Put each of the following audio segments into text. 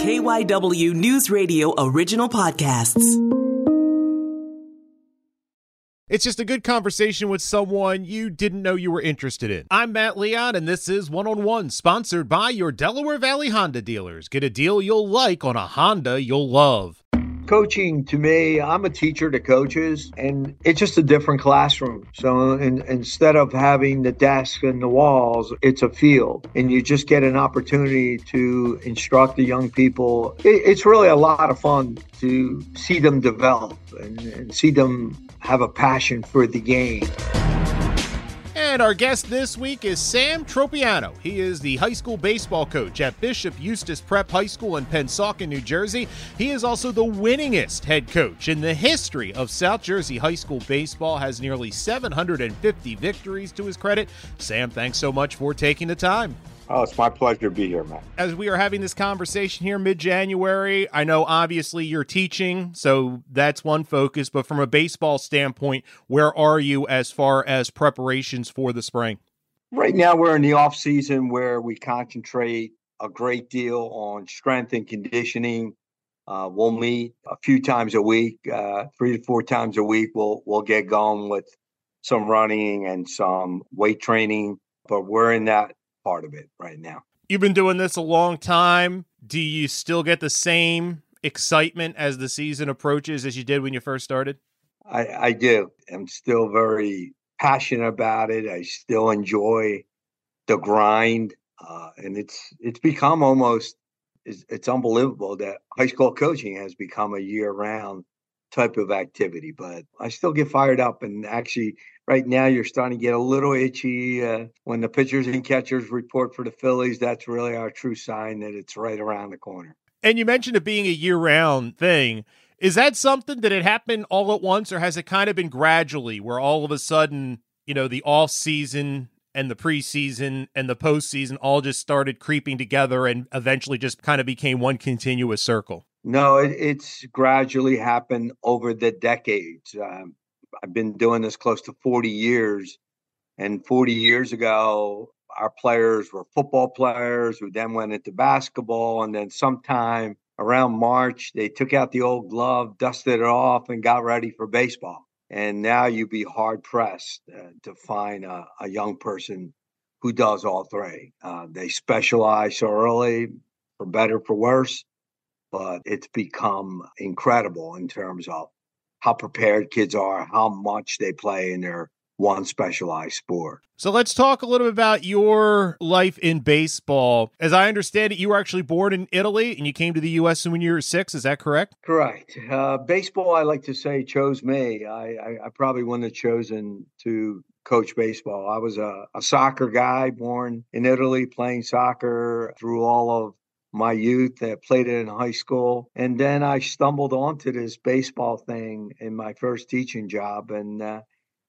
KYW News Radio original podcasts. It's just a good conversation with someone you didn't know you were interested in. I'm Matt Leon, and this is One on One, sponsored by your Delaware Valley Honda dealers. Get a deal you'll like on a Honda you'll love. Coaching to me, I'm a teacher to coaches, and it's just a different classroom. So in, instead of having the desk and the walls, it's a field, and you just get an opportunity to instruct the young people. It, it's really a lot of fun to see them develop and, and see them have a passion for the game. And our guest this week is Sam Tropiano. He is the high school baseball coach at Bishop Eustace Prep High School in Pennsauken, New Jersey. He is also the winningest head coach in the history of South Jersey high school baseball, has nearly 750 victories to his credit. Sam, thanks so much for taking the time. Oh, it's my pleasure to be here, Matt. As we are having this conversation here mid January, I know obviously you're teaching, so that's one focus. But from a baseball standpoint, where are you as far as preparations for the spring? Right now, we're in the off season where we concentrate a great deal on strength and conditioning. Uh, we'll meet a few times a week, uh, three to four times a week. We'll we'll get going with some running and some weight training, but we're in that part of it right now. You've been doing this a long time. Do you still get the same excitement as the season approaches as you did when you first started? I, I do. I'm still very passionate about it. I still enjoy the grind, uh, and it's it's become almost it's, it's unbelievable that high school coaching has become a year round type of activity. But I still get fired up, and actually, right now you're starting to get a little itchy uh, when the pitchers and catchers report for the Phillies. That's really our true sign that it's right around the corner. And you mentioned it being a year-round thing. Is that something that it happened all at once, or has it kind of been gradually, where all of a sudden, you know, the off season and the preseason and the postseason all just started creeping together and eventually just kind of became one continuous circle? No, it, it's gradually happened over the decades. Um, I've been doing this close to 40 years. And 40 years ago, our players were football players who then went into basketball. And then sometime around March, they took out the old glove, dusted it off, and got ready for baseball. And now you'd be hard pressed uh, to find a, a, young person who does all three. Uh, they specialize so early, for better, for worse, but it's become incredible in terms of how prepared kids are, how much they play in their one specialized sport. So let's talk a little bit about your life in baseball. As I understand it, you were actually born in Italy and you came to the U.S. when you were six. Is that correct? Correct. Uh, baseball, I like to say, chose me. I, I, I, probably wouldn't have chosen to coach baseball. I was a, a soccer guy born in Italy, playing soccer through all of my youth. I played it in high school. And then I stumbled onto this baseball thing in my first teaching job. And uh,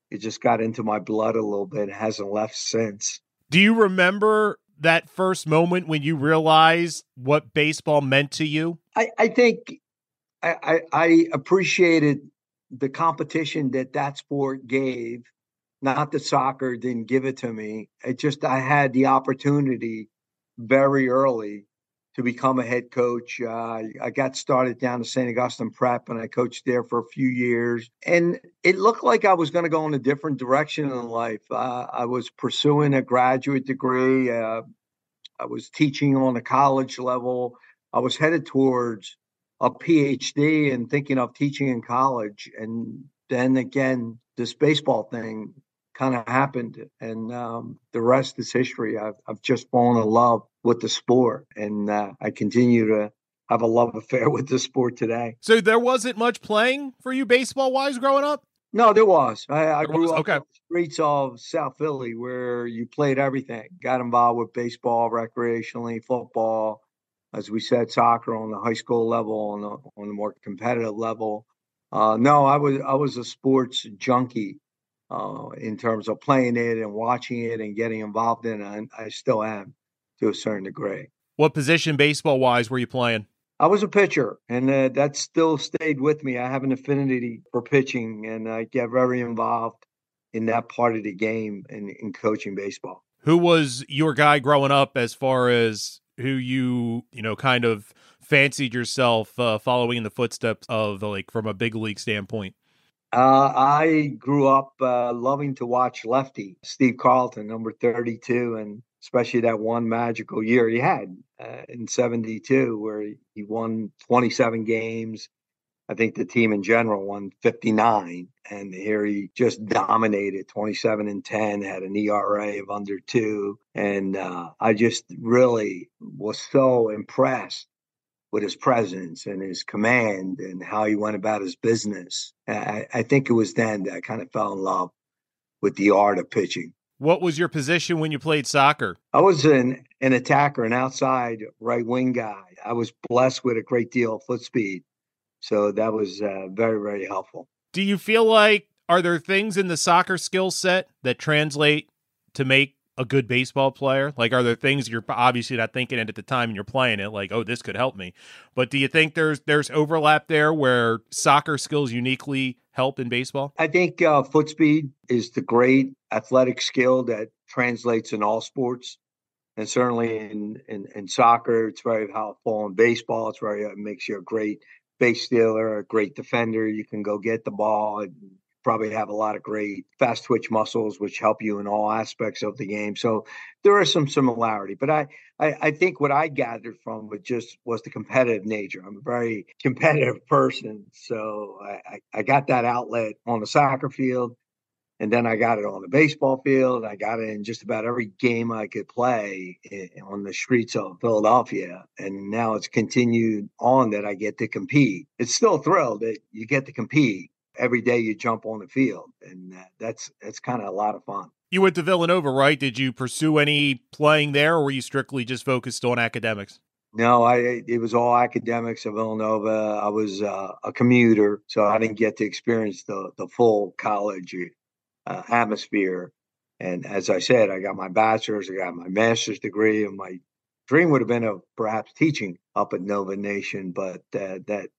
it just got into my blood a little bit. It hasn't left since. Do you remember that first moment when you realized what baseball meant to you? I, I think I, I, I appreciated the competition that that sport gave. Not that soccer didn't give it to me. It just I had the opportunity very early to become a head coach. Uh, I got started down to St. Augustine Prep and I coached there for a few years. And it looked like I was going to go in a different direction in life. Uh, I was pursuing a graduate degree, uh, I was teaching on a college level. I was headed towards a PhD and thinking of teaching in college. And then again, this baseball thing kind of happened. And um, the rest is history. I've, I've just fallen in love with the sport, and uh, I continue to have a love affair with the sport today. So there wasn't much playing for you baseball wise growing up. No, there was. I, I grew was? up okay. on the streets of South Philly where you played everything. Got involved with baseball, recreationally, football, as we said, soccer on the high school level, on the on the more competitive level. Uh, no, I was I was a sports junkie uh, in terms of playing it and watching it and getting involved in it. And I still am to a certain degree. What position, baseball wise, were you playing? I was a pitcher, and uh, that still stayed with me. I have an affinity for pitching, and I get very involved in that part of the game and in coaching baseball. Who was your guy growing up as far as who you, you know, kind of fancied yourself uh, following in the footsteps of, like, from a big league standpoint? Uh, I grew up uh, loving to watch Lefty, Steve Carlton, number 32, and especially that one magical year he had uh, in 72 where he won 27 games. I think the team in general won 59 and here he just dominated 27 and 10 had an ERA of under 2 and uh, I just really was so impressed with his presence and his command and how he went about his business. I, I think it was then that I kind of fell in love with the art of pitching. What was your position when you played soccer? I was an, an attacker, an outside right wing guy. I was blessed with a great deal of foot speed. So that was uh, very, very helpful. Do you feel like, are there things in the soccer skill set that translate to make a good baseball player? Like, are there things you're obviously not thinking at the time and you're playing it, like, oh, this could help me? But do you think there's there's overlap there where soccer skills uniquely help in baseball? I think uh, foot speed is the great athletic skill that translates in all sports. And certainly in, in, in soccer, it's very helpful. In baseball, it's very, it makes you a great base stealer, a great defender. You can go get the ball and probably have a lot of great fast twitch muscles, which help you in all aspects of the game. So there is some similarity, but I, I, I think what I gathered from it just was the competitive nature. I'm a very competitive person. So I, I got that outlet on the soccer field. And then I got it on the baseball field. I got it in just about every game I could play eh, on the streets of Philadelphia. And now it's continued on that I get to compete. It's still a thrill that you get to compete every day you jump on the field, and that's that's kind of a lot of fun. You went to Villanova, right? Did you pursue any playing there, or were you strictly just focused on academics? No, I it was all academics at Villanova. I was uh, a commuter, so I didn't get to experience the the full college uh, atmosphere. And as I said, I got my bachelor's, I got my master's degree, and my dream would have been of perhaps teaching up at Nova Nation, but uh, that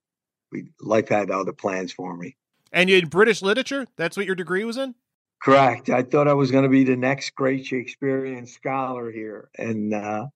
we life had other plans for me. And in British literature, that's what your degree was in? Correct. I thought I was going to be the next great Shakespearean scholar here, and uh,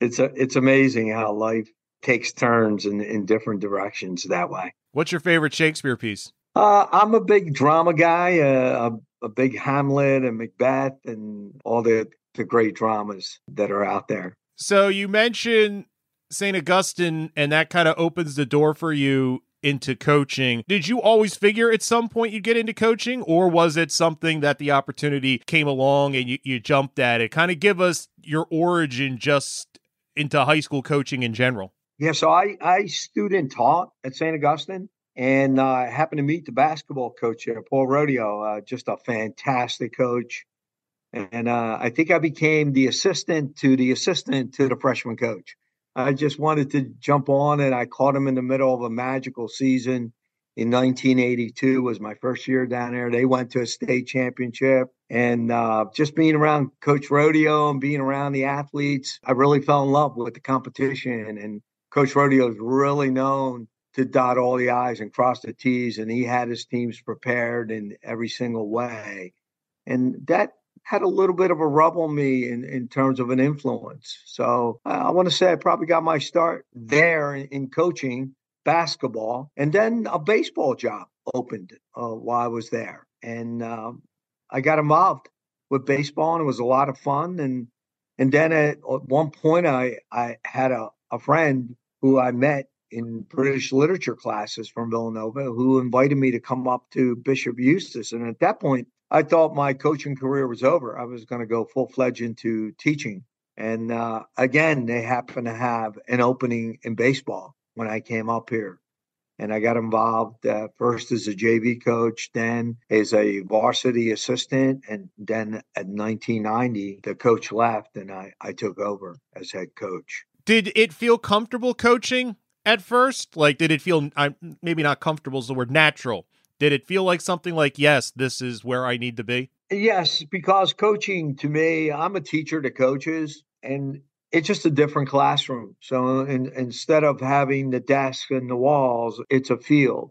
it's a, it's amazing how life takes turns in, in different directions that way. What's your favorite Shakespeare piece? Uh, I'm a big drama guy, uh, a, a big Hamlet and Macbeth, and all the the great dramas that are out there. So you mentioned St. Augustine, and that kind of opens the door for you into coaching. Did you always figure at some point you'd get into coaching, or was it something that the opportunity came along and you, you jumped at it? Kind of give us your origin just into high school coaching in general. Yeah, so I, I student taught at St. Augustine and uh, happened to meet the basketball coach there, Paul Rodio, uh, just a fantastic coach. And uh, I think I became the assistant to the assistant to the freshman coach. I just wanted to jump on it. I caught him in the middle of a magical season in 1982 was my first year down there. They went to a state championship, and uh, just being around Coach Rodio and being around the athletes, I really fell in love with the competition. And Coach Rodio is really known to dot all the I's and cross the T's, and he had his teams prepared in every single way. And that had a little bit of a rub on me in, in terms of an influence. So uh, I want to say I probably got my start there in, in coaching basketball, and then a baseball job opened uh, while I was there, and um, I got involved with baseball, and it was a lot of fun. And and then at, at one point, I I had a, a friend who I met in British literature classes from Villanova who invited me to come up to Bishop Eustace. And at that point, I thought my coaching career was over. I was going to go full fledged into teaching. And uh, again, they happened to have an opening in baseball when I came up here. And I got involved uh, first as a JV coach, then as a varsity assistant. And then at 1990, the coach left and I, I took over as head coach. Did it feel comfortable coaching at first? Like, did it feel, maybe not comfortable is the word, natural? Did it feel like something like, yes, this is where I need to be? Yes, because coaching to me, I'm a teacher to coaches, and it's just a different classroom. So in, instead of having the desk and the walls, it's a field.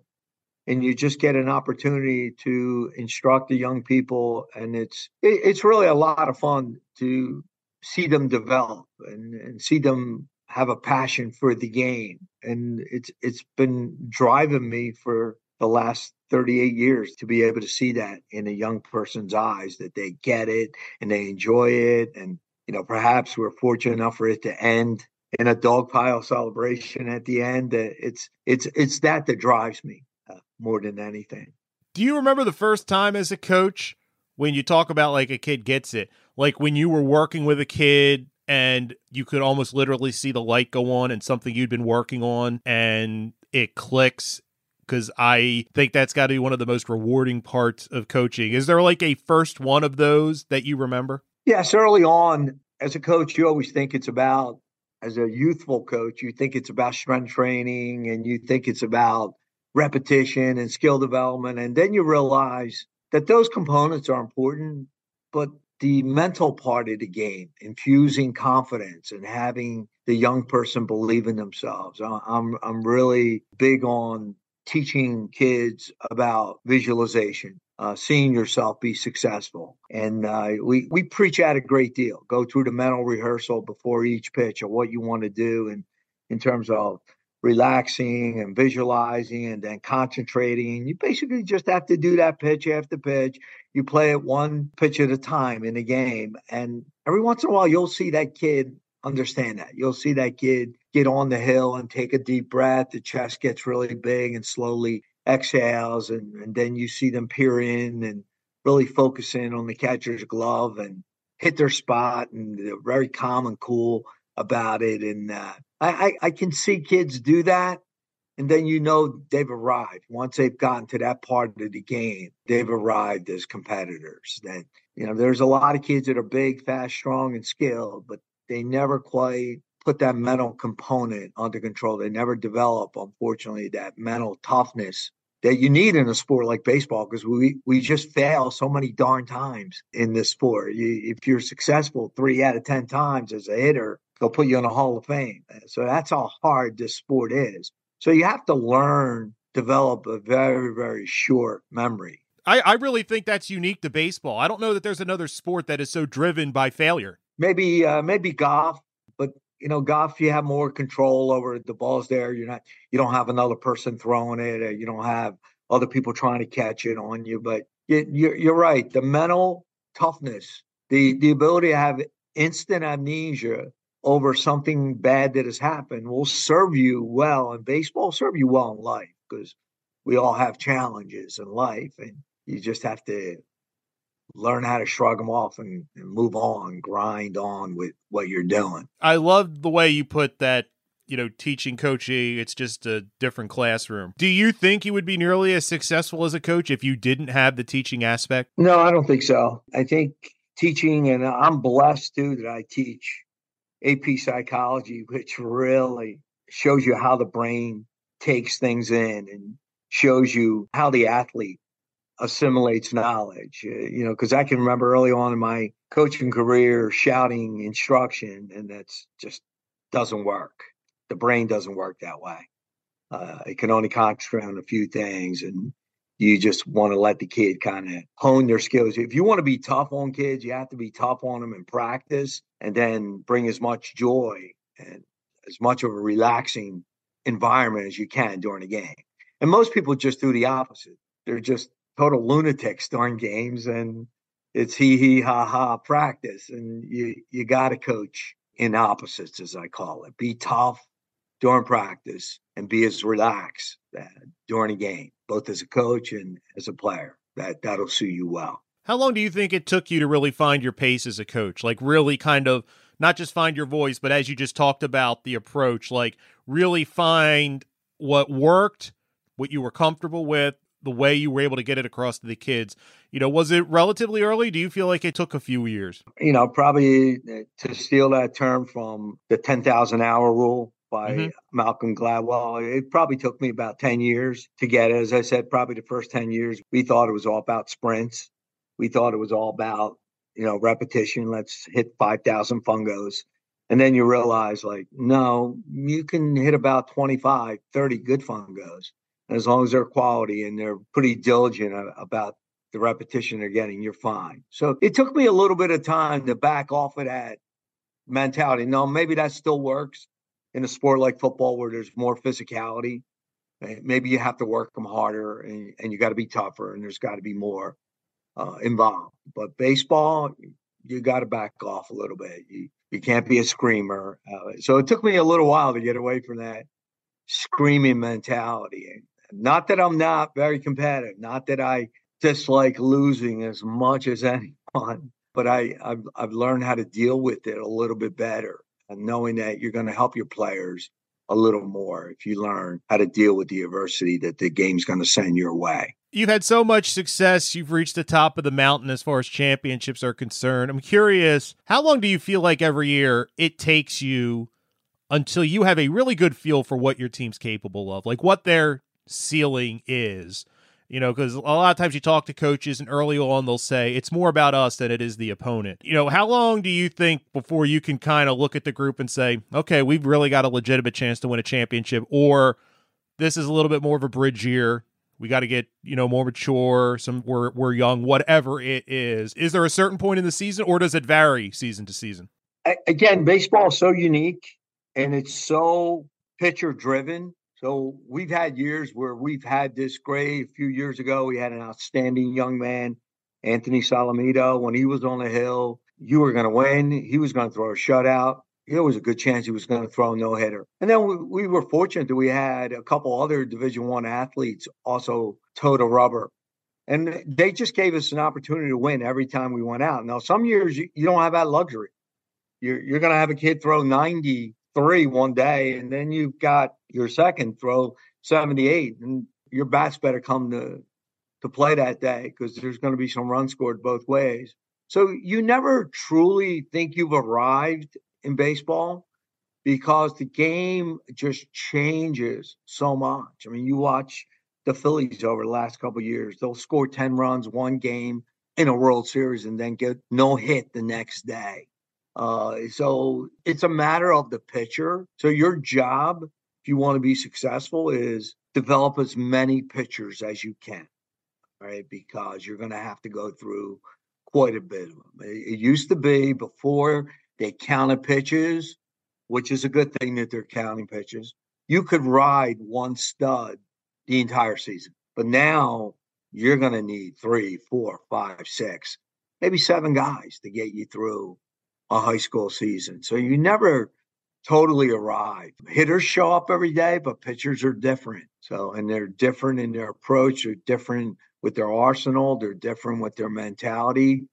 And you just get an opportunity to instruct the young people, and it's it, it's really a lot of fun to see them develop and, and see them have a passion for the game. And it's it's been driving me for the last 38 years to be able to see that in a young person's eyes that they get it and they enjoy it. And you know perhaps we're fortunate enough for it to end in a dog pile celebration at the end it's it's it's that that drives me uh, more than anything. Do you remember the first time as a coach when you talk about like a kid gets it? Like when you were working with a kid and you could almost literally see the light go on and something you'd been working on and it clicks because I think that's got to be one of the most rewarding parts of coaching. Is there like a first one of those that you remember? Yes, early on as a coach, you always think it's about, as a youthful coach, you think it's about strength training and you think it's about repetition and skill development. And then you realize that those components are important, but the mental part of the game, infusing confidence and having the young person believe in themselves. I'm I'm really big on teaching kids about visualization, uh, seeing yourself be successful, and uh, we we preach that a great deal. Go through the mental rehearsal before each pitch of what you want to do, and in terms of relaxing and visualizing and then concentrating. You basically just have to do that pitch after pitch. You play it one pitch at a time in a game. And every once in a while, you'll see that kid understand that. You'll see that kid get on the hill and take a deep breath. The chest gets really big and slowly exhales. And, and then you see them peer in and really focus in on the catcher's glove and hit their spot. And they're very calm and cool about it. And uh, I, I, I can see kids do that. And then you know they've arrived. Once they've gotten to that part of the game, they've arrived as competitors. That you know, there's a lot of kids that are big, fast, strong, and skilled, but they never quite put that mental component under control. They never develop, unfortunately, that mental toughness that you need in a sport like baseball because we we just fail so many darn times in this sport. You, if you're successful three out of ten times as a hitter, they'll put you in a Hall of Fame. So that's how hard this sport is. So you have to learn, develop a very, very short memory. I, I really think that's unique to baseball. I don't know that there's another sport that is so driven by failure. Maybe uh, maybe golf, but you know, golf you have more control over the balls there. You're not you don't have another person throwing it. or you don't have other people trying to catch it on you. But you, you're, you're right. The mental toughness, the the ability to have instant amnesia over something bad that has happened will serve you well and baseball serve you well in life because we all have challenges in life and you just have to learn how to shrug them off and, and move on grind on with what you're doing. I love the way you put that you know teaching coaching it's just a different classroom. Do you think you would be nearly as successful as a coach if you didn't have the teaching aspect? No i don't think so. I think teaching and i'm blessed too that i teach AP psychology, which really shows you how the brain takes things in and shows you how the athlete assimilates knowledge. Uh, you know, because I can remember early on in my coaching career shouting instruction, and that's just doesn't work. The brain doesn't work that way. Uh, it can only concentrate on a few things, and you just want to let the kid kind of hone their skills. If you want to be tough on kids, you have to be tough on them in practice and then bring as much joy and as much of a relaxing environment as you can during a game. And most people just do the opposite. They're just total lunatics during games and it's hee hee ha ha practice. And you you gotta coach in opposites, as I call it. Be tough during practice and be as relaxed uh, during a game both as a coach and as a player. That that'll suit you well. How long do you think it took you to really find your pace as a coach? Like really kind of not just find your voice, but as you just talked about the approach, like really find what worked, what you were comfortable with, the way you were able to get it across to the kids. You know, was it relatively early? Do you feel like it took a few years? You know, probably uh, to steal that term from the 10,000 hour rule, by mm-hmm. Malcolm Gladwell. It probably took me about 10 years to get it. As I said, probably the first 10 years, we thought it was all about sprints. We thought it was all about, you know, repetition. Let's hit 5,000 fungos. And then you realize, like, no, you can hit about 25, 30 good fungos. As long as they're quality and they're pretty diligent about the repetition they're getting, you're fine. So it took me a little bit of time to back off of that mentality. No, maybe that still works in a sport like football where there's more physicality. Eh, maybe you have to work them harder and, and you got to be tougher and there's got to be more uh, involved. But baseball, you got to back off a little bit. You, you can't be a screamer. Uh, so it took me a little while to get away from that screaming mentality. Not that I'm not very competitive, not that I dislike losing as much as anyone, but I, I've, I've learned how to deal with it a little bit better and knowing that you're going to help your players a little more if you learn how to deal with the adversity that the game's going to send your way. You've had so much success. You've reached the top of the mountain as far as championships are concerned. I'm curious, how long do you feel like every year it takes you until you have a really good feel for what your team's capable of, like what their ceiling is? You know, because a lot of times you talk to coaches and early on they'll say it's more about us than it is the opponent. You know, how long do you think before you can kind of look at the group and say, okay, we've really got a legitimate chance to win a championship, or this is a little bit more of a bridge year. We got to get you know more mature. Some we're we're young. Whatever it is, is there a certain point in the season, or does it vary season to season? Again, baseball is so unique and it's so pitcher driven so we've had years where we've had this great. A few years ago, we had an outstanding young man, Anthony Solometo. When he was on the hill, you were going to win. He was going to throw a shutout. There was a good chance he was going to throw a no hitter. And then we, we, were fortunate that we had a couple other Division One athletes also toe the rubber, and they just gave us an opportunity to win every time we went out. Now, some years you, you don't have that luxury. You're, you're going to have a kid throw 90 three one day, and then you've got your second throw 78, and your bats better come to to play that day because there's going to be some runs scored both ways. So you never truly think you've arrived in baseball because the game just changes so much. I mean, you watch the Phillies over the last couple years; they'll score 10 runs one game in a World Series and then get no hit the next day. Uh, so it's a matter of the pitcher. So your job, if you want to be successful, is develop as many pitchers as you can, right? Because you're going to have to go through quite a bit of them. It, it used to be before they counted pitches, which is a good thing that they're counting pitches. You could ride one stud the entire season, but now you're going to need three, four, five, six, maybe seven guys to get you through a high school season. So you never totally arrive. Hitters show up every day, but pitchers are different. So, and they're different in their approach, they're different with their arsenal, they're different with their mentality.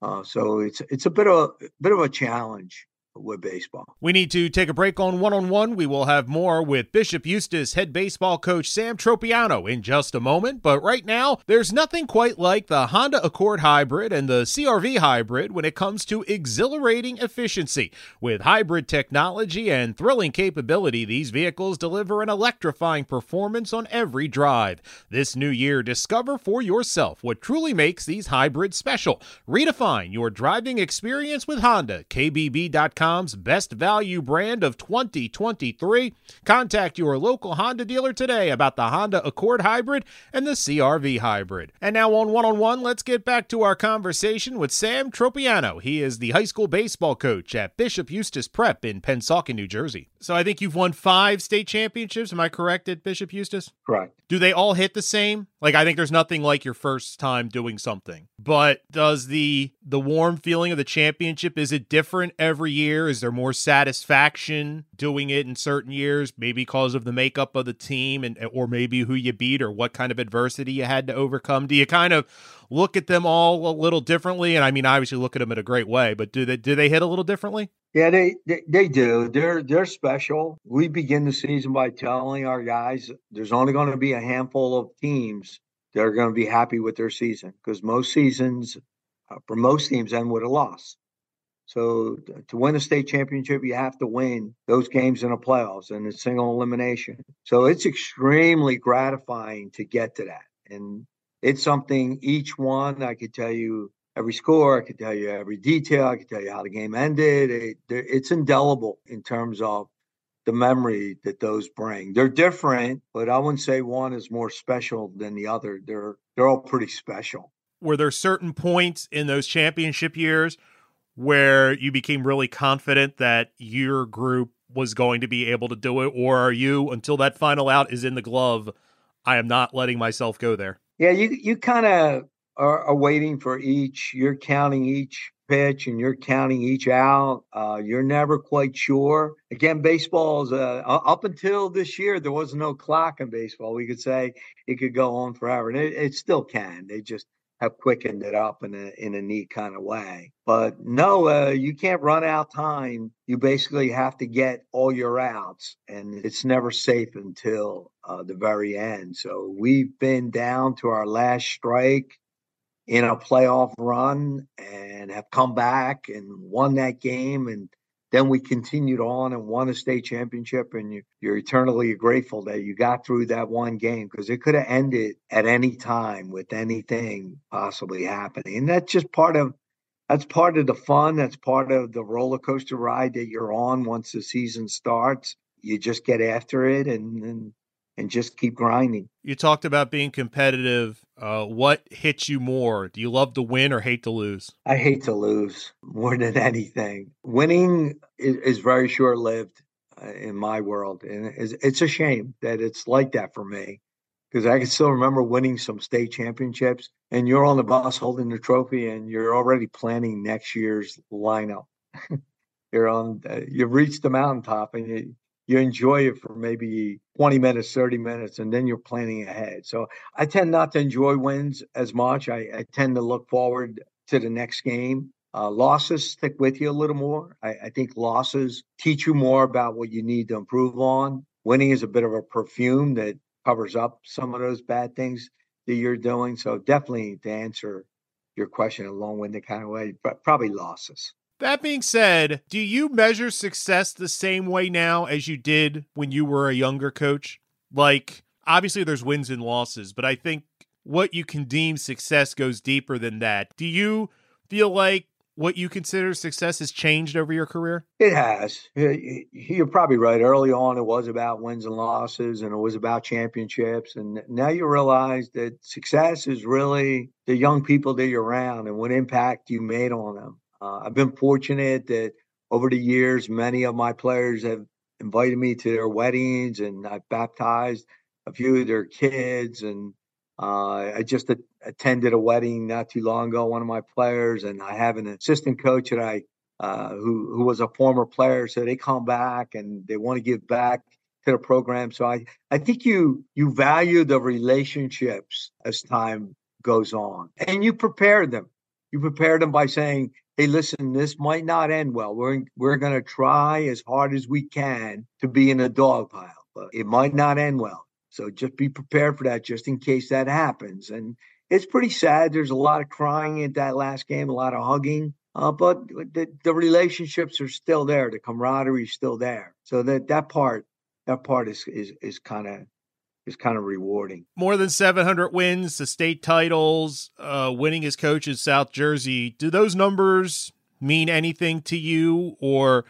Uh, so it's it's a bit of a bit of a challenge with baseball. We need to take a break on one on one. We will have more with Bishop Eustace head baseball coach Sam Tropiano in just a moment. But right now, there's nothing quite like the Honda Accord Hybrid and the CR-V Hybrid when it comes to exhilarating efficiency. With hybrid technology and thrilling capability, these vehicles deliver an electrifying performance on every drive. This new year, discover for yourself what truly makes these hybrids special. Redefine your driving experience with Honda. KBB.com best value brand of 2023. Contact your local Honda dealer today about the Honda Accord Hybrid and the CR-V Hybrid. And now on one on one, let's get back to our conversation with Sam Tropiano. He is the high school baseball coach at Bishop Eustace Prep in Pennsauken, New Jersey. So I think you've won five state championships. Am I correct at Bishop Eustace? Correct. Do they all hit the same? Like I think there's nothing like your first time doing something. But does the the warm feeling of the championship is it different every year? Is there more satisfaction doing it in certain years maybe because of the makeup of the team and or maybe who you beat or what kind of adversity you had to overcome? Do you kind of look at them all a little differently and I mean obviously look at them in a great way, but do they do they hit a little differently? Yeah, they, they, they do. They're they're special. We begin the season by telling our guys there's only going to be a handful of teams that are going to be happy with their season because most seasons uh, for most teams end with a loss. So to win a state championship, you have to win those games in the playoffs and a single elimination. So it's extremely gratifying to get to that, and it's something each one I could tell you every score. I could tell you every detail. I could tell you how the game ended. It, it's indelible in terms of the memory that those bring. They're different, but I wouldn't say one is more special than the other. They're they're all pretty special. Were there certain points in those championship years where you became really confident that your group was going to be able to do it, or are you until that final out is in the glove? I am not letting myself go there. Yeah, you you kind of are, are, waiting for each. You're counting each pitch and you're counting each out. Uh, you're never quite sure. Again, baseball is uh, up until this year there was no clock in baseball. We could say it could go on forever, and it, it still can. They just have quickened it up in a in a neat kind of way. But no, uh, you can't run out time. You basically have to get all your outs, and it's never safe until uh, the very end. So we've been down to our last strike in a playoff run and have come back and won that game and then we continued on and won a state championship and you, you're eternally grateful that you got through that one game because it could have ended at any time with anything possibly happening. And that's just part of that's part of the fun that's part of the roller coaster ride that you're on once the season starts. You just get after it and, and and just keep grinding. You talked about being competitive. Uh, what hits you more? Do you love to win or hate to lose? I hate to lose more than anything. Winning is, is very short lived uh, in my world. And it's, it's a shame that it's like that for me because I can still remember winning some state championships and you're on the bus holding the trophy and you're already planning next year's lineup. you're on, uh, you've reached the mountaintop and you, you enjoy it for maybe 20 minutes, 30 minutes, and then you're planning ahead. So I tend not to enjoy wins as much. I, I tend to look forward to the next game. Uh, losses stick with you a little more. I, I, think losses teach you more about what you need to improve on. Winning is a bit of a perfume that covers up some of those bad things that you're doing. So definitely to answer your question in a long-winded kind of way, but probably losses. That being said, do you measure success the same way now as you did when you were a younger coach? Like, obviously, there's wins and losses, but I think what you can deem success goes deeper than that. Do you feel like what you consider success has changed over your career? It has. You're probably right. Early on, it was about wins and losses, and it was about championships. And now you realize that success is really the young people that you're around and what impact you made on them. Uh, I've been fortunate that over the years, many of my players have invited me to their weddings, and I've baptized a few of their kids. And uh, I just a- attended a wedding not too long ago, one of my players, and I have an assistant coach that I uh, who who was a former player, so they come back and they want to give back to the program. So I I think you you value the relationships as time goes on, and you prepare them. You prepare them by saying, hey, listen, this might not end well. We're we're going to try as hard as we can to be in a dog pile, but it might not end well. So just be prepared for that, just in case that happens. And it's pretty sad. There's a lot of crying at that last game, a lot of hugging. Uh, but the, the relationships are still there. The camaraderie is still there. So that that part, that part is is is kind of is kind of rewarding. More than 700 wins, the state titles, uh, winning as coach in South Jersey. Do those numbers mean anything to you, or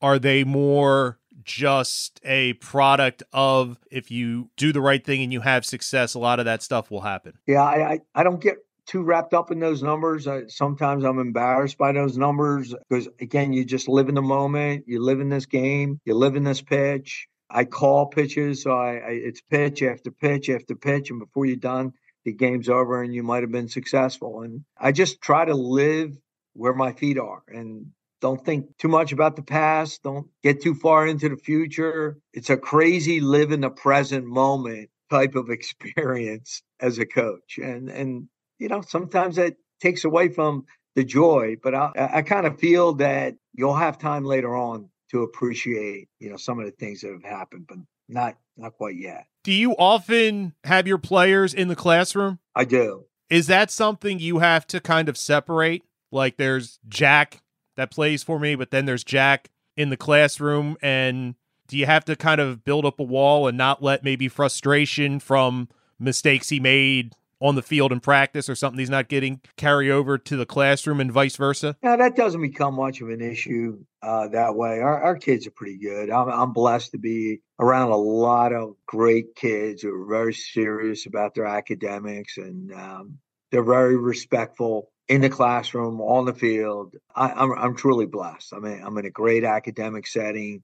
are they more just a product of if you do the right thing and you have success, a lot of that stuff will happen? Yeah, I, I, I don't get too wrapped up in those numbers. I, sometimes I'm embarrassed by those numbers because, again, you just live in the moment. You live in this game. You live in this pitch. I call pitches, so I, I, it's pitch after pitch after pitch, and before you're done, the game's over, and you might have been successful. And I just try to live where my feet are, and don't think too much about the past. Don't get too far into the future. It's a crazy live in the present moment type of experience as a coach, and and you know sometimes that takes away from the joy. But I, I kind of feel that you'll have time later on to appreciate, you know, some of the things that have happened, but not not quite yet. Do you often have your players in the classroom? I do. Is that something you have to kind of separate? Like there's Jack that plays for me, but then there's Jack in the classroom and do you have to kind of build up a wall and not let maybe frustration from mistakes he made on the field in practice or something he's not getting carry over to the classroom and vice versa? Yeah, that doesn't become much of an issue uh, that way. Our, our kids are pretty good. I'm, I'm blessed to be around a lot of great kids who are very serious about their academics and um, they're very respectful in the classroom, on the field. I, I'm, I'm truly blessed. I mean, I'm in a great academic setting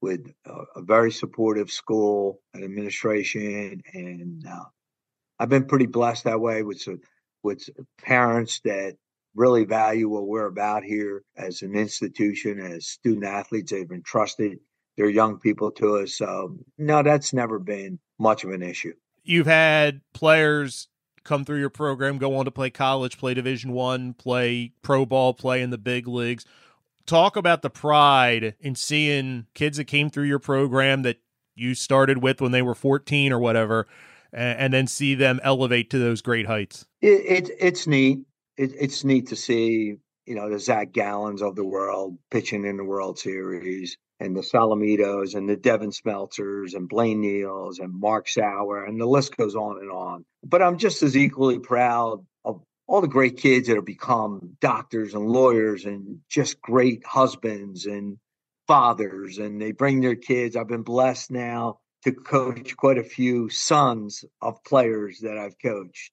with a, a very supportive school and administration, and uh, I've been pretty blessed that way with with parents that really value what we're about here as an institution, as student athletes. They've entrusted their young people to us. So no, that's never been much of an issue. You've had players come through your program, go on to play college, play Division One, play pro ball, play in the big leagues. Talk about the pride in seeing kids that came through your program that you started with when they were 14 or whatever, and, and then see them elevate to those great heights. It, it it's neat. It, it's neat to see you know the Zac Gallens of the world pitching in the World Series and the Solometos and the Devin Smeltzers, and Blaine Neals and Mark Sauer and the list goes on and on. But I'm just as equally proud of all the great kids that have become doctors and lawyers and just great husbands and fathers and they bring their kids. I've been blessed now to coach quite a few sons of players that I've coached.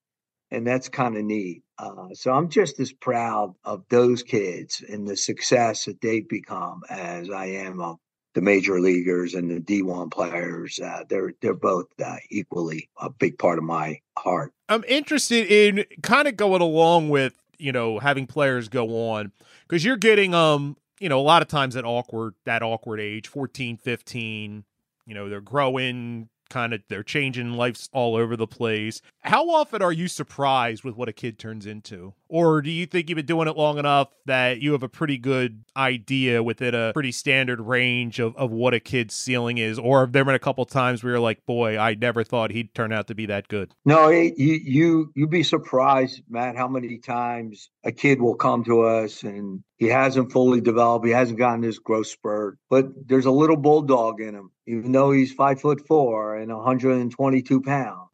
And that's kind of neat. Uh, so I'm just as proud of those kids and the success that they've become as I am of the major leaguers and the D1 players. Uh, they're they're both uh, equally a big part of my heart. I'm interested in kind of going along with you know having players go on because you're getting um you know a lot of times at awkward that awkward age 14 15 you know they're growing kind of they're changing lives all over the place. How often are you surprised with what a kid turns into? Or do you think you've been doing it long enough that you have a pretty good idea within a pretty standard range of, of what a kid's ceiling is? Or have there been a couple times where you're like, boy, I never thought he'd turn out to be that good? No, you you you'd be surprised, Matt, how many times a kid will come to us and he hasn't fully developed. He hasn't gotten his growth spurt, but there's a little bulldog in him, even though he's five foot four and 122 pounds.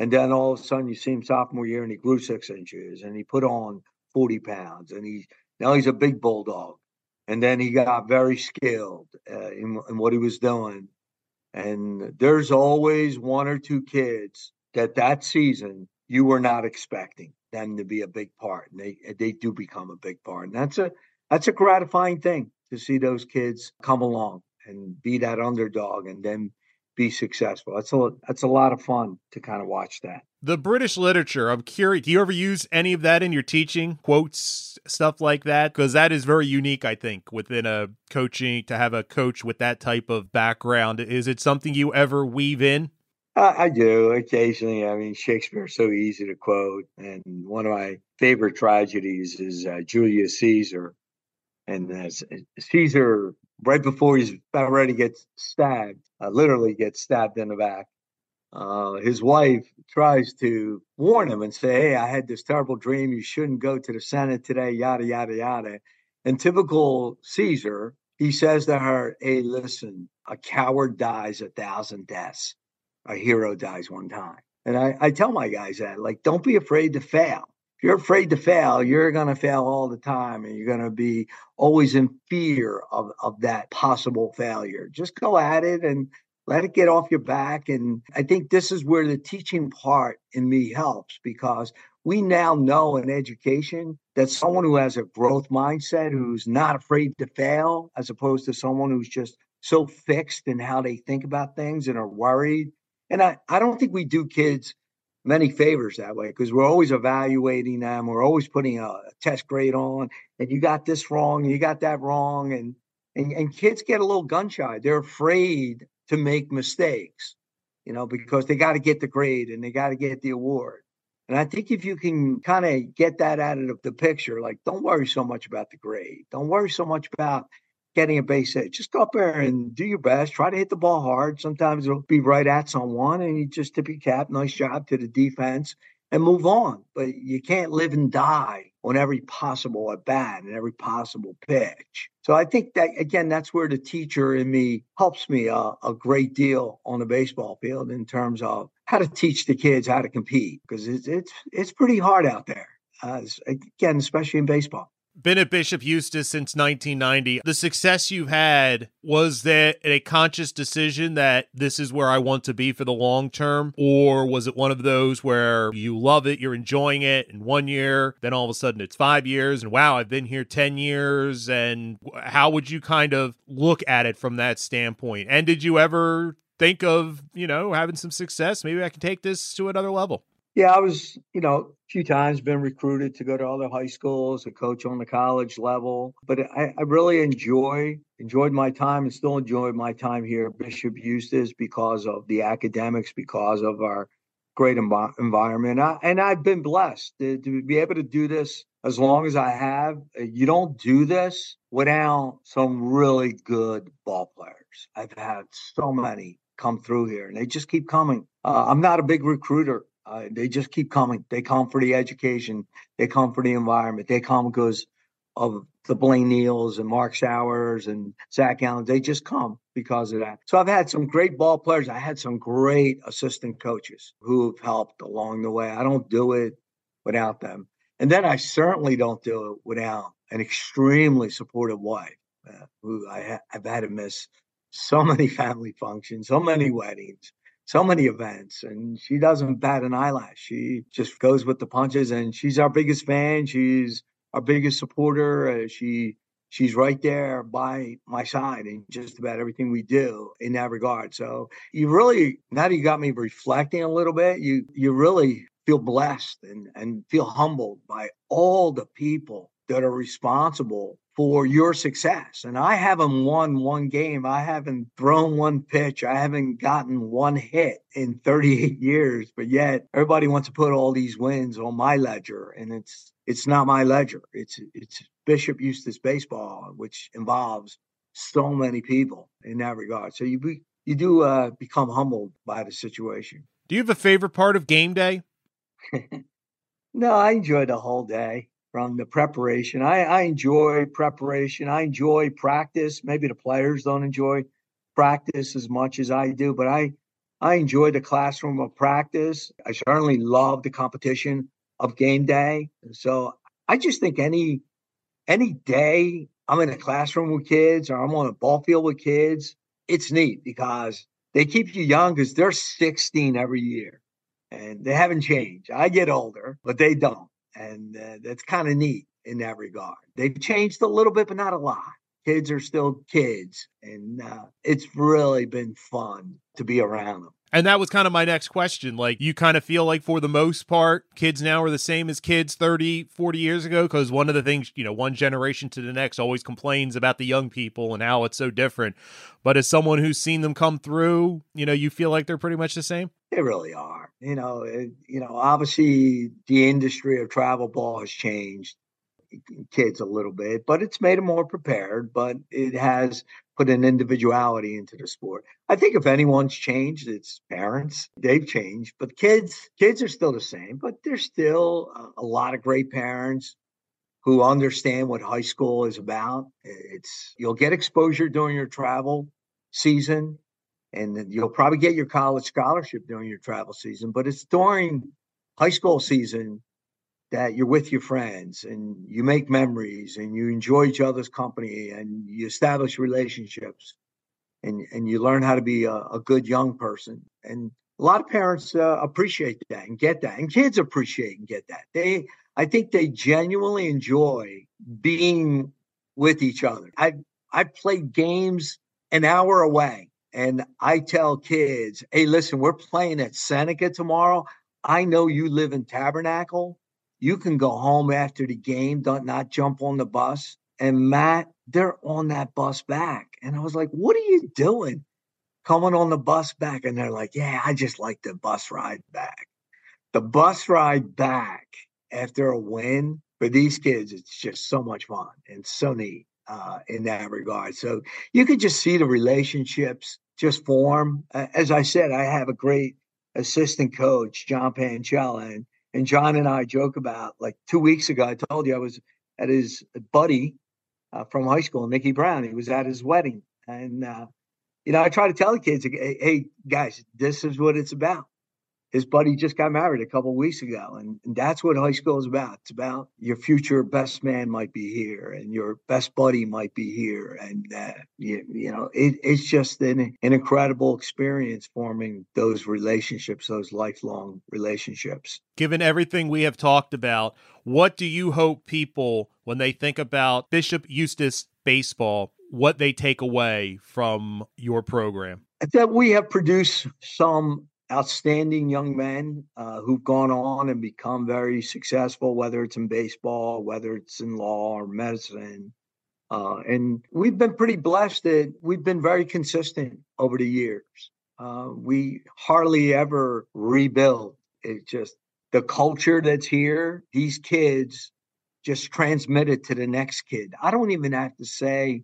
And then all of a sudden, you see him sophomore year, and he grew six inches, and he put on 40 pounds, and he now he's a big bulldog. And then he got very skilled uh, in, in what he was doing. And there's always one or two kids that that season you were not expecting them to be a big part, and they they do become a big part, and that's a that's a gratifying thing to see those kids come along and be that underdog, and then be successful. That's a that's a lot of fun to kind of watch that. The British literature. I'm curious. Do you ever use any of that in your teaching? Quotes, stuff like that, because that is very unique. I think within a coaching to have a coach with that type of background. Is it something you ever weave in? I, I do occasionally. I mean, Shakespeare's so easy to quote, and one of my favorite tragedies is uh, Julius Caesar. And as Caesar, right before he's about ready to get stabbed, uh, literally gets stabbed in the back. Uh, his wife tries to warn him and say, Hey, I had this terrible dream. You shouldn't go to the Senate today, yada, yada, yada. And typical Caesar, he says to her, Hey, listen, a coward dies a thousand deaths a hero dies one time. And I, I tell my guys that, like, don't be afraid to fail. If you're afraid to fail, you're going to fail all the time and you're going to be always in fear of, of that possible failure. Just go at it and let it get off your back. And I think this is where the teaching part in me helps because we now know in education that someone who has a growth mindset, who's not afraid to fail, as opposed to someone who's just so fixed in how they think about things and are worried and I, I don't think we do kids many favors that way because we're always evaluating them. We're always putting a, a, test grade on, and you got this wrong, and you got that wrong, and and, and kids get a little gun shy. They're afraid to make mistakes, you know, because they got to get the grade and they got to get the award. And I think if you can kind of get that out of the picture, like don't worry so much about the grade, don't worry so much about getting a base hit. Just go up there and do your best. Try to hit the ball hard. Sometimes it'll be right at someone, and you just tip your cap. Nice job to the defense and move on. But you can't live and die on every possible at bat and every possible pitch. So I think that again, that's where the teacher in me helps me a, a great deal on the baseball field in terms of how to teach the kids how to compete because it's it's it's pretty hard out there. Uh, again, especially in baseball. Been at Bishop Eustace since 1990. The success you've had, was that a conscious decision that this is where I want to be for the long term? Or was it one of those where you love it, you're enjoying it and one year, then all of a sudden it's five years, and wow, I've been here 10 years? And how would you kind of look at it from that standpoint? And did you ever think of, you know, having some success? Maybe I can take this to another level. Yeah, I was, you know, a few times been recruited to go to other high schools, a coach on the college level. But I, I really enjoy enjoyed my time and still enjoy my time here at Bishop Eustace because of the academics, because of our great env- environment. I, and I've been blessed to, to be able to do this as long as I have. You don't do this without some really good ball players. I've had so many come through here and they just keep coming. Uh, I'm not a big recruiter. Uh, they just keep coming. They come for the education. They come for the environment. They come because of the Blaine Neals and Mark Showers and Zac Gallen. They just come because of that. So I've had some great ball players. I had some great assistant coaches who have helped along the way. I don't do it without them. And then I certainly don't do it without an extremely supportive wife uh, who I ha- I've had to miss so many family functions, so many weddings, so many events and she doesn't bat an eyelash. She just goes with the punches and she's our biggest fan. She's our biggest supporter. Uh, she she's right there by my side in just about everything we do in that regard. So you really now that you got me reflecting a little bit, you you really feel blessed and and feel humbled by all the people that are responsible for your success. And I haven't won one game. I haven't thrown one pitch. I haven't gotten one hit in 38 years. But yet everybody wants to put all these wins on my ledger. And it's it's not my ledger. It's it's Bishop Eustace baseball, which involves so many people in that regard. So you be, you do uh, become humbled by the situation. Do you have a favorite part of game day? no, I enjoy the whole day from the preparation. I, I enjoy preparation. I enjoy practice. Maybe the players don't enjoy practice as much as I do, but I I enjoy the classroom of practice. I certainly love the competition of game day. So I just think any any day I'm in a classroom with kids or I'm on a ball field with kids, it's neat because they keep you young because they're 16 every year and they haven't changed. I get older, but they don't and uh, that's kind of neat in that regard. They've changed a little bit, but not a lot. Kids are still kids, and uh, it's really been fun to be around them. And that was kind of my next question. Like, you kind of feel like, for the most part, kids now are the same as kids 30, 40 years ago? Because one of the things, you know, one generation to the next always complains about the young people and how it's so different. But as someone who's seen them come through, you know, you feel like they're pretty much the same? They really are. You know, it, you know, obviously the industry of travel ball has changed eh, kids a little bit, but it's made them more prepared. But it has put an individuality into the sport. I think if anyone's changed, it's parents. They've changed, but kids, kids are still the same. But there's still a, a lot of great parents who understand what high school is about. It's you'll get exposure during your travel season, and you'll probably get your college scholarship during your travel season. But it's during high school season that you're with your friends and you make memories and you enjoy each other's company and you establish relationships and and you learn how to be a, a good young person and a lot of parents uh, appreciate that and get that and kids appreciate and get that they i think they genuinely enjoy being with each other i i played games an hour away and i tell kids hey listen we're playing at seneca tomorrow i know you live in tabernacle you can go home after the game, don't not jump on the bus. And Matt, they're on that bus back. And I was like, what are you doing? Coming on the bus back. And they're like, yeah, I just like the bus ride back. The bus ride back after a win for these kids, it's just so much fun and so neat uh, in that regard. So you could just see the relationships just form. Uh, as I said, I have a great assistant coach, John Pancella, and and John and I joke about like two weeks ago. I told you I was at his buddy uh, from high school, Mickey Brown. He was at his wedding, and uh, you know I try to tell the kids, hey, guys, this is what it's about. His buddy just got married a couple weeks ago and, and, that's what high school is about. It's about your future best man might be here and your best buddy might be here and uh, you, you know it, it's just an, an incredible experience forming those relationships those lifelong relationships. Given everything we have talked about what do you hope people when they think about bishop eustace baseball what they take away from your program? That we have produced some outstanding young men uh, who've gone on and become very successful, whether it's in baseball, whether it's in law or medicine. Uh, and we've been pretty blessed that we've been very consistent over the years. Uh, we hardly ever rebuild. It's just the culture that's here, these kids just transmit it to the next kid. I don't even have to say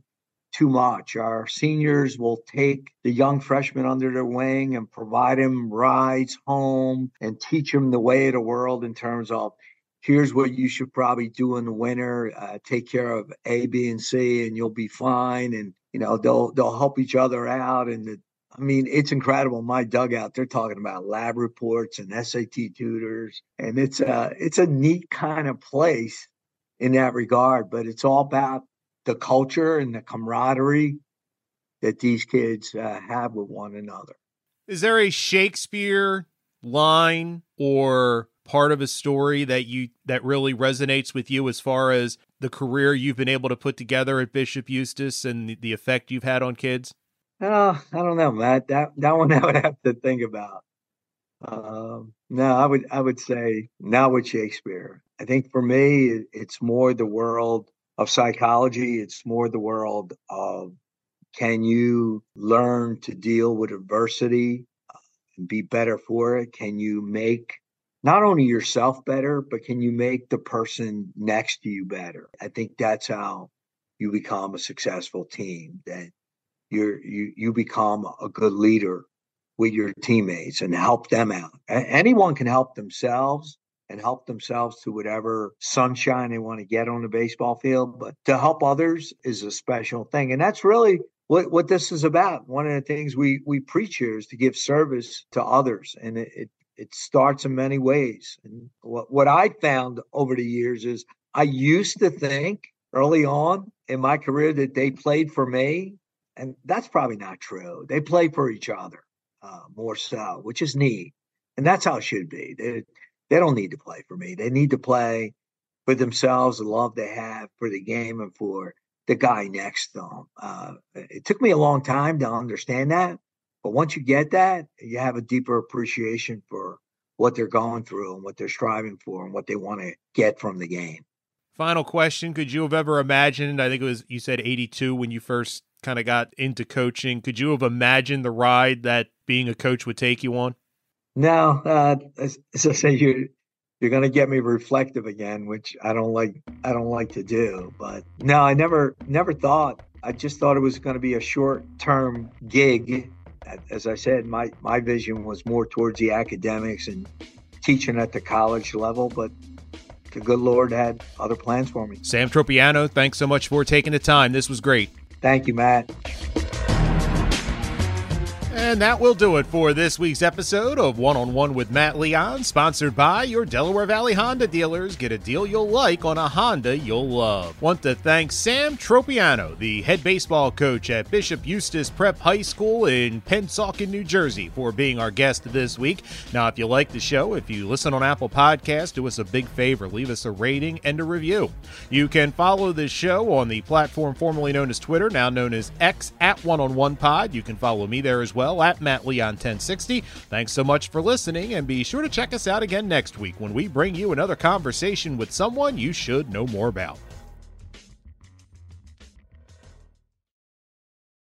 too much. Our seniors will take the young freshmen under their wing and provide them rides home and teach them the way of the world in terms of here's what you should probably do in the winter. Uh, take care of A, B, and C, and you'll be fine. And you know they'll they'll help each other out. And the, I mean, it's incredible. My dugout, they're talking about lab reports and SAT tutors, and it's a it's a neat kind of place in that regard. But it's all about the culture and the camaraderie that these kids uh, have with one another. Is there a Shakespeare line or part of a story that you that really resonates with you as far as the career you've been able to put together at Bishop Eustace and the, the effect you've had on kids? Oh, I don't know, Matt. That that one I would have to think about. Um, no, I would I would say not with Shakespeare. I think for me, it's more the world of psychology. It's more the world of can you learn to deal with adversity uh, and be better for it? Can you make not only yourself better, but can you make the person next to you better? I think that's how you become a successful team. That you're you you become a good leader with your teammates and help them out. Anyone can help themselves, and help themselves to whatever sunshine they want to get on the baseball field. But to help others is a special thing. And that's really what, what this is about. One of the things we, we preach here is to give service to others. And it, it, it starts in many ways. And what, what I found over the years is I used to think early on in my career that they played for me. And that's probably not true. They play for each other uh, more so, which is neat. And that's how it should be. They, they don't need to play for me. They need to play for themselves, the love they have for the game and for the guy next to them. Uh, it took me a long time to understand that, but once you get that, you have a deeper appreciation for what they're going through and what they're striving for and what they want to get from the game. Final question: Could you have ever imagined? I think it was you said eighty-two when you first kind of got into coaching. Could you have imagined the ride that being a coach would take you on? No, uh, as, as I say, you you're going to get me reflective again, which I don't like. I don't like to do. But no, I never never thought. I just thought it was going to be a short term gig. As I said, my my vision was more towards the academics and teaching at the college level, but the good Lord had other plans for me. Sam Tropiano, thanks so much for taking the time. This was great. Thank you, Matt. And that will do it for this week's episode of One on One with Matt Leon, sponsored by your Delaware Valley Honda dealers. Get a deal you'll like on a Honda you'll love. Want to thank Sam Tropiano, the head baseball coach at Bishop Eustace Prep High School in Pennsauken, New Jersey, for being our guest this week. Now, if you like the show, if you listen on Apple Podcasts, do us a big favor leave us a rating and a review. You can follow this show on the platform formerly known as Twitter, now known as X at One on One Pod. You can follow me there as well at Matt Leon 1060. Thanks so much for listening, and be sure to check us out again next week when we bring you another conversation with someone you should know more about.